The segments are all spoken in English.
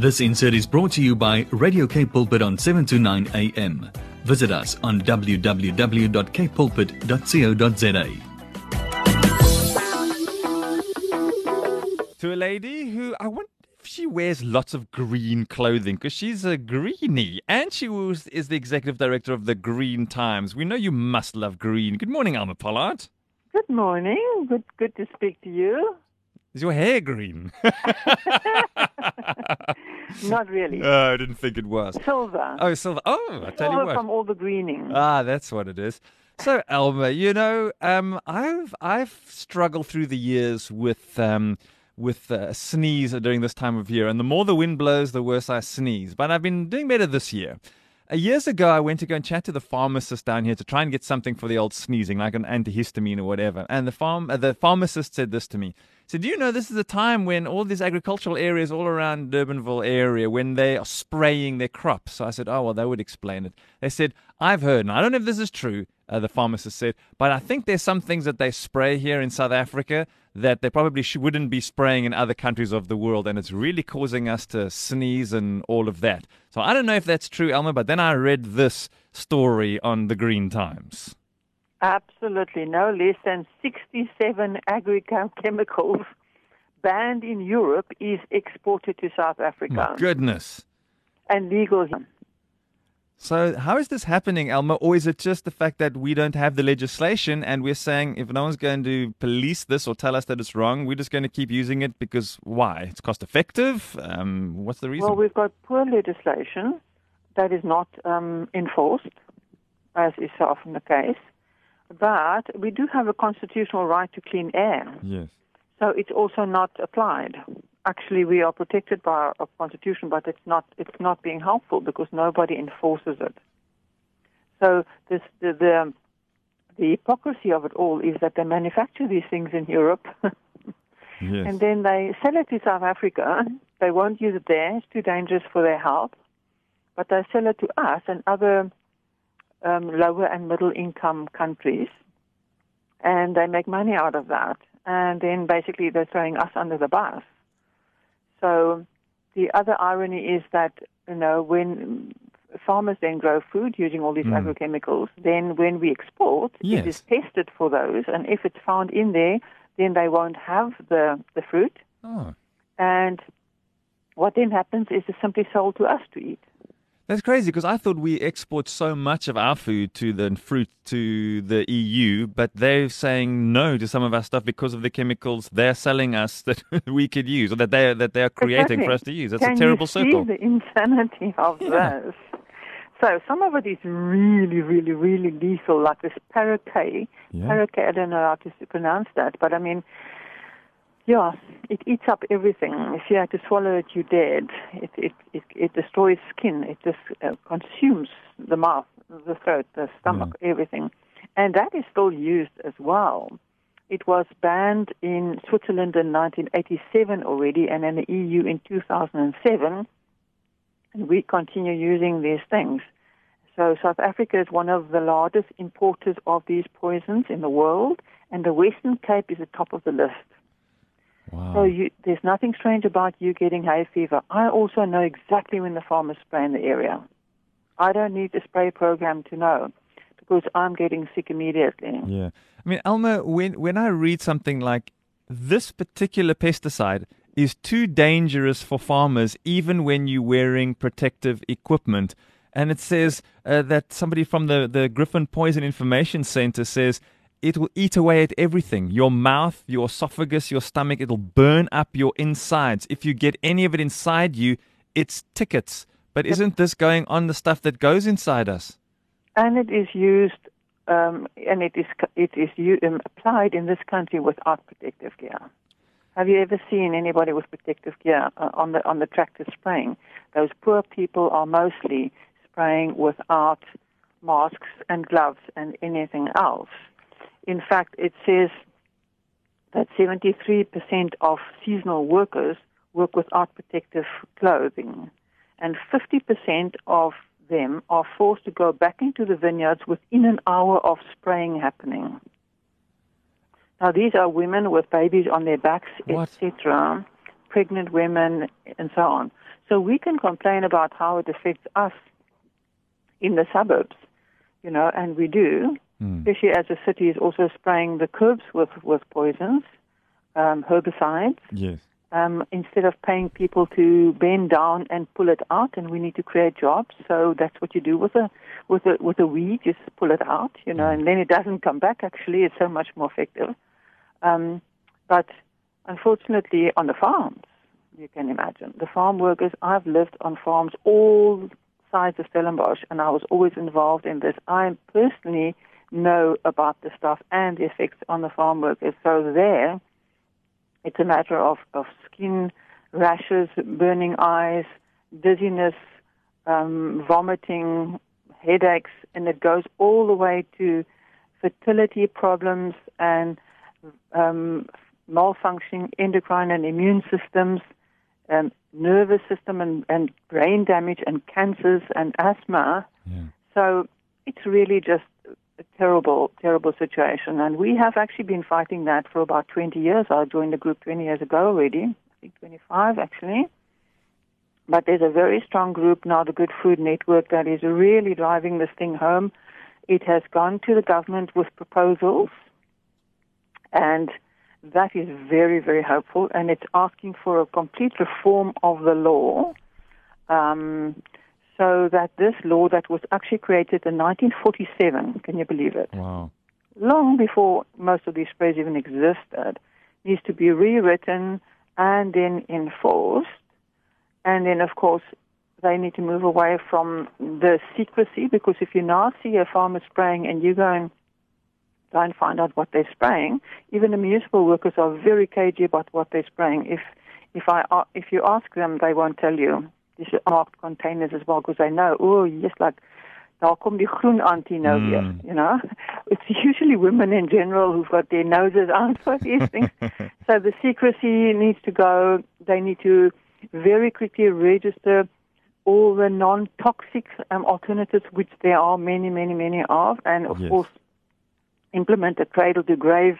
This insert is brought to you by Radio K Pulpit on 7 to 9 a.m. Visit us on www.kpulpit.co.za. To a lady who I wonder if she wears lots of green clothing because she's a greenie and she was, is the executive director of the Green Times. We know you must love green. Good morning, Elma Pollard. Good morning. Good good to speak to you. Is your hair green? Not really. Oh, I didn't think it was. Silver. Oh, silver. Oh, I tell Silver you what. from all the greening. Ah, that's what it is. So, Elma, you know, um, I've I've struggled through the years with um, with uh, sneeze during this time of year, and the more the wind blows, the worse I sneeze. But I've been doing better this year. Uh, years ago, I went to go and chat to the pharmacist down here to try and get something for the old sneezing, like an antihistamine or whatever. And the farm, uh, the pharmacist said this to me. So, do you know this is a time when all these agricultural areas all around Durbanville area, when they are spraying their crops? So I said, oh, well, they would explain it. They said, I've heard, and I don't know if this is true, uh, the pharmacist said, but I think there's some things that they spray here in South Africa that they probably sh- wouldn't be spraying in other countries of the world, and it's really causing us to sneeze and all of that. So I don't know if that's true, Elma, but then I read this story on the Green Times. Absolutely. No less than 67 agrochemicals banned in Europe is exported to South Africa. My goodness. And legal here. So, how is this happening, Elma? Or is it just the fact that we don't have the legislation and we're saying if no one's going to police this or tell us that it's wrong, we're just going to keep using it because why? It's cost effective? Um, what's the reason? Well, we've got poor legislation that is not um, enforced, as is so often the case. But we do have a constitutional right to clean air. Yes. So it's also not applied actually we are protected by our, our, constitution, but it's not it's not being helpful because nobody enforces it. So this the the, the hypocrisy of it all is that they manufacture these things in Europe, yes. and then they sell it to South Africa. They won't use it there; it's too dangerous for their health. But they sell it to us and other um, lower and middle income countries, and they make money out of that. And then basically they're throwing us under the bus. So the other irony is that, you know, when farmers then grow food using all these mm. agrochemicals, then when we export, yes. it is tested for those. And if it's found in there, then they won't have the, the fruit. Oh. And what then happens is it's simply sold to us to eat. That's crazy because I thought we export so much of our food to the fruit to the EU, but they're saying no to some of our stuff because of the chemicals they're selling us that we could use or that they that they are creating exactly. for us to use. That's Can a terrible you circle. See the insanity of Yeah. this. So some of it is really, really, really lethal, like this paraquat. Yeah. I don't know how to pronounce that, but I mean, yeah, it eats up everything. If you had to swallow it, you're dead. It it it, it destroys skin. It just uh, consumes the mouth, the throat, the stomach, everything, and that is still used as well. It was banned in Switzerland in 1987 already, and in the EU in 2007. And we continue using these things. So South Africa is one of the largest importers of these poisons in the world, and the Western Cape is at the top of the list. Wow. So you, there's nothing strange about you getting hay fever. I also know exactly when the farmers spray in the area. I don't need the spray program to know because I'm getting sick immediately. Yeah. I mean, Elma, when when I read something like this particular pesticide is too dangerous for farmers, even when you're wearing protective equipment, and it says uh, that somebody from the the Griffin Poison Information Center says it will eat away at everything your mouth, your esophagus, your stomach. It'll burn up your insides. If you get any of it inside you, it's tickets. But isn't this going on the stuff that goes inside us? And it is used, um, and it is it is um, applied in this country without protective gear. Have you ever seen anybody with protective gear uh, on the on the tractor spraying? Those poor people are mostly spraying without masks and gloves and anything else. In fact, it says that 73% of seasonal workers work without protective clothing, and 50% of them are forced to go back into the vineyards within an hour of spraying happening. Now, these are women with babies on their backs, etc., pregnant women, and so on. So we can complain about how it affects us in the suburbs, you know, and we do, Mm. especially as the city is also spraying the curbs with, with poisons, um, herbicides, Yes. um, instead of paying people to bend down and pull it out, and we need to create jobs. So that's what you do with a with a with a weed. Just pull it out, you know, and then it doesn't come back. Actually, it's so much more effective. Um, but unfortunately, on the farms, you can imagine the farm workers. I've lived on farms all sides of Stellenbosch, and I was always involved in this. I personally know about the stuff and the effects on the farm workers. So there it's a matter of, of skin rashes, burning eyes, dizziness, um, vomiting, headaches, and it goes all the way to fertility problems and um, malfunctioning endocrine and immune systems, um, nervous system and, and brain damage and cancers and asthma. Yeah. So it's really just a terrible, terrible situation. And we have actually been fighting that for about 20 years. I joined the group 20 years ago already, I think 25 actually. But there's a very strong group now, the Good Food Network, that is really driving this thing home. It has gone to the government with proposals, and that is very, very helpful. And it's asking for a complete reform of the law. Um, so that this law that was actually created in 1947, can you believe it? Wow. Long before most of these sprays even existed, needs to be rewritten and then enforced. And then, of course, they need to move away from the secrecy because if you now see a farmer spraying and you go and try and find out what they're spraying, even the municipal workers are very cagey about what they're spraying. If if I if you ask them, they won't tell you. These marked containers as well because they know. Oh, yes, like daar kom die groen antie nou Mm. weer, you know. It's usually women in general who've got their noses on for these things. so the secrecy needs to go. They need to very quickly register all the non-toxic um, alternatives, which there are many, many, many of, and of Yes. course implement a cradle-to-grave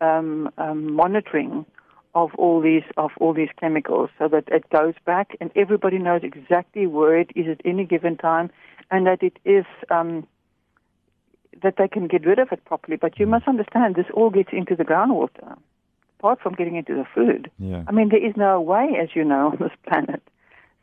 um, um, monitoring of all these of all these chemicals, so that it goes back and everybody knows exactly where it is at any given time, and that it is um, that they can get rid of it properly. But you must understand, this all gets into the groundwater, apart from getting into the food. Yeah. I mean, there is no way, as you know, on this planet.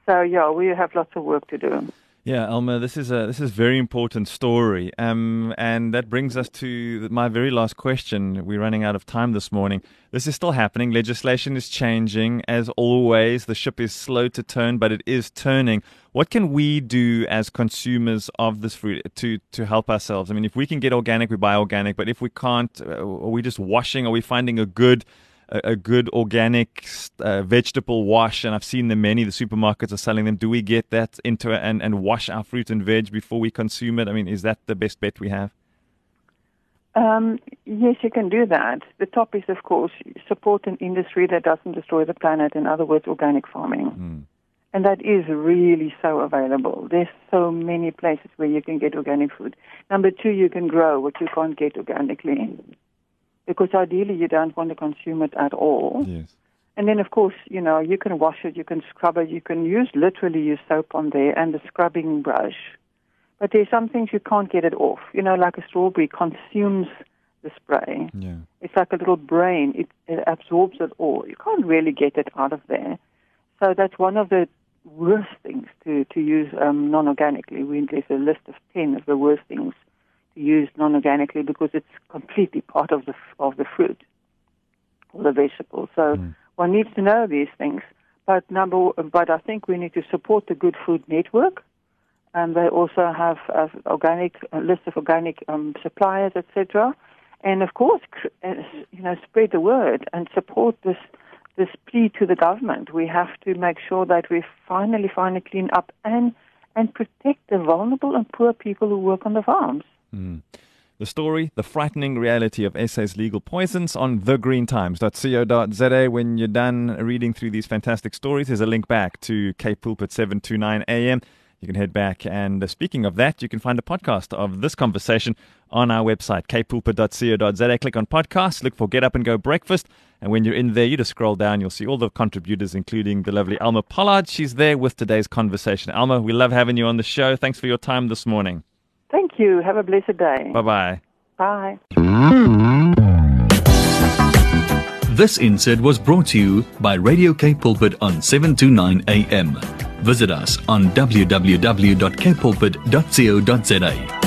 So yeah, we have lots of work to do. Yeah, Elma, this is a this is a very important story, um, and that brings us to my very last question. We're running out of time this morning. This is still happening. Legislation is changing, as always. The ship is slow to turn, but it is turning. What can we do as consumers of this fruit to to help ourselves? I mean, if we can get organic, we buy organic. But if we can't, uh, are we just washing? Are we finding a good a, a good organic uh, vegetable wash, and I've seen them many. The supermarkets are selling them. Do we get that into it and, and wash our fruit and veg before we consume it? I mean, is that the best bet we have? Um, yes, you can do that. The top is, of course, support an industry that doesn't destroy the planet. In other words, organic farming. Mm. And that is really so available. There's so many places where you can get organic food. Number two, you can grow what you can't get organically. Because ideally, you don't want to consume it at all. Yes. And then, of course, you know, you can wash it, you can scrub it, you can use literally use soap on there and a scrubbing brush. But there's some things you can't get it off. You know, like a strawberry consumes the spray. Yeah. It's like a little brain. It, it absorbs it all. You can't really get it out of there. So that's one of the worst things to, to use um, non-organically. We, there's a list of 10 of the worst things to use non-organically because it's completely part of the, of the fruit or the vegetable. So Mm. one needs to know these things. But number, but I think we need to support the Good Food Network, and they also have uh, organic a list of organic um, suppliers, etc. And of course, you know, spread the word and support this this plea to the government. We have to make sure that we finally, finally clean up and and protect the vulnerable and poor people who work on the farms. Mm. The story, the frightening reality of SA's legal poisons on thegreentimes.co.za. When you're done reading through these fantastic stories, there's a link back to Cape Pulpit 729 AM. you can head back. And uh, speaking of that, you can find a podcast of this conversation on our website, kpulpit.co.za. Click on podcast, look for Get Up and Go Breakfast. And when you're in there, you just scroll down, you'll see all the contributors, including the lovely Elma Pollard. She's there with today's conversation. Elma, we love having you on the show. Thanks for your time this morning. Thank you. Have a blessed day. Bye-bye. Bye. This insert was brought to you by Radio K Pulpit on 729 AM. Visit us on www.kpulpit.co.za.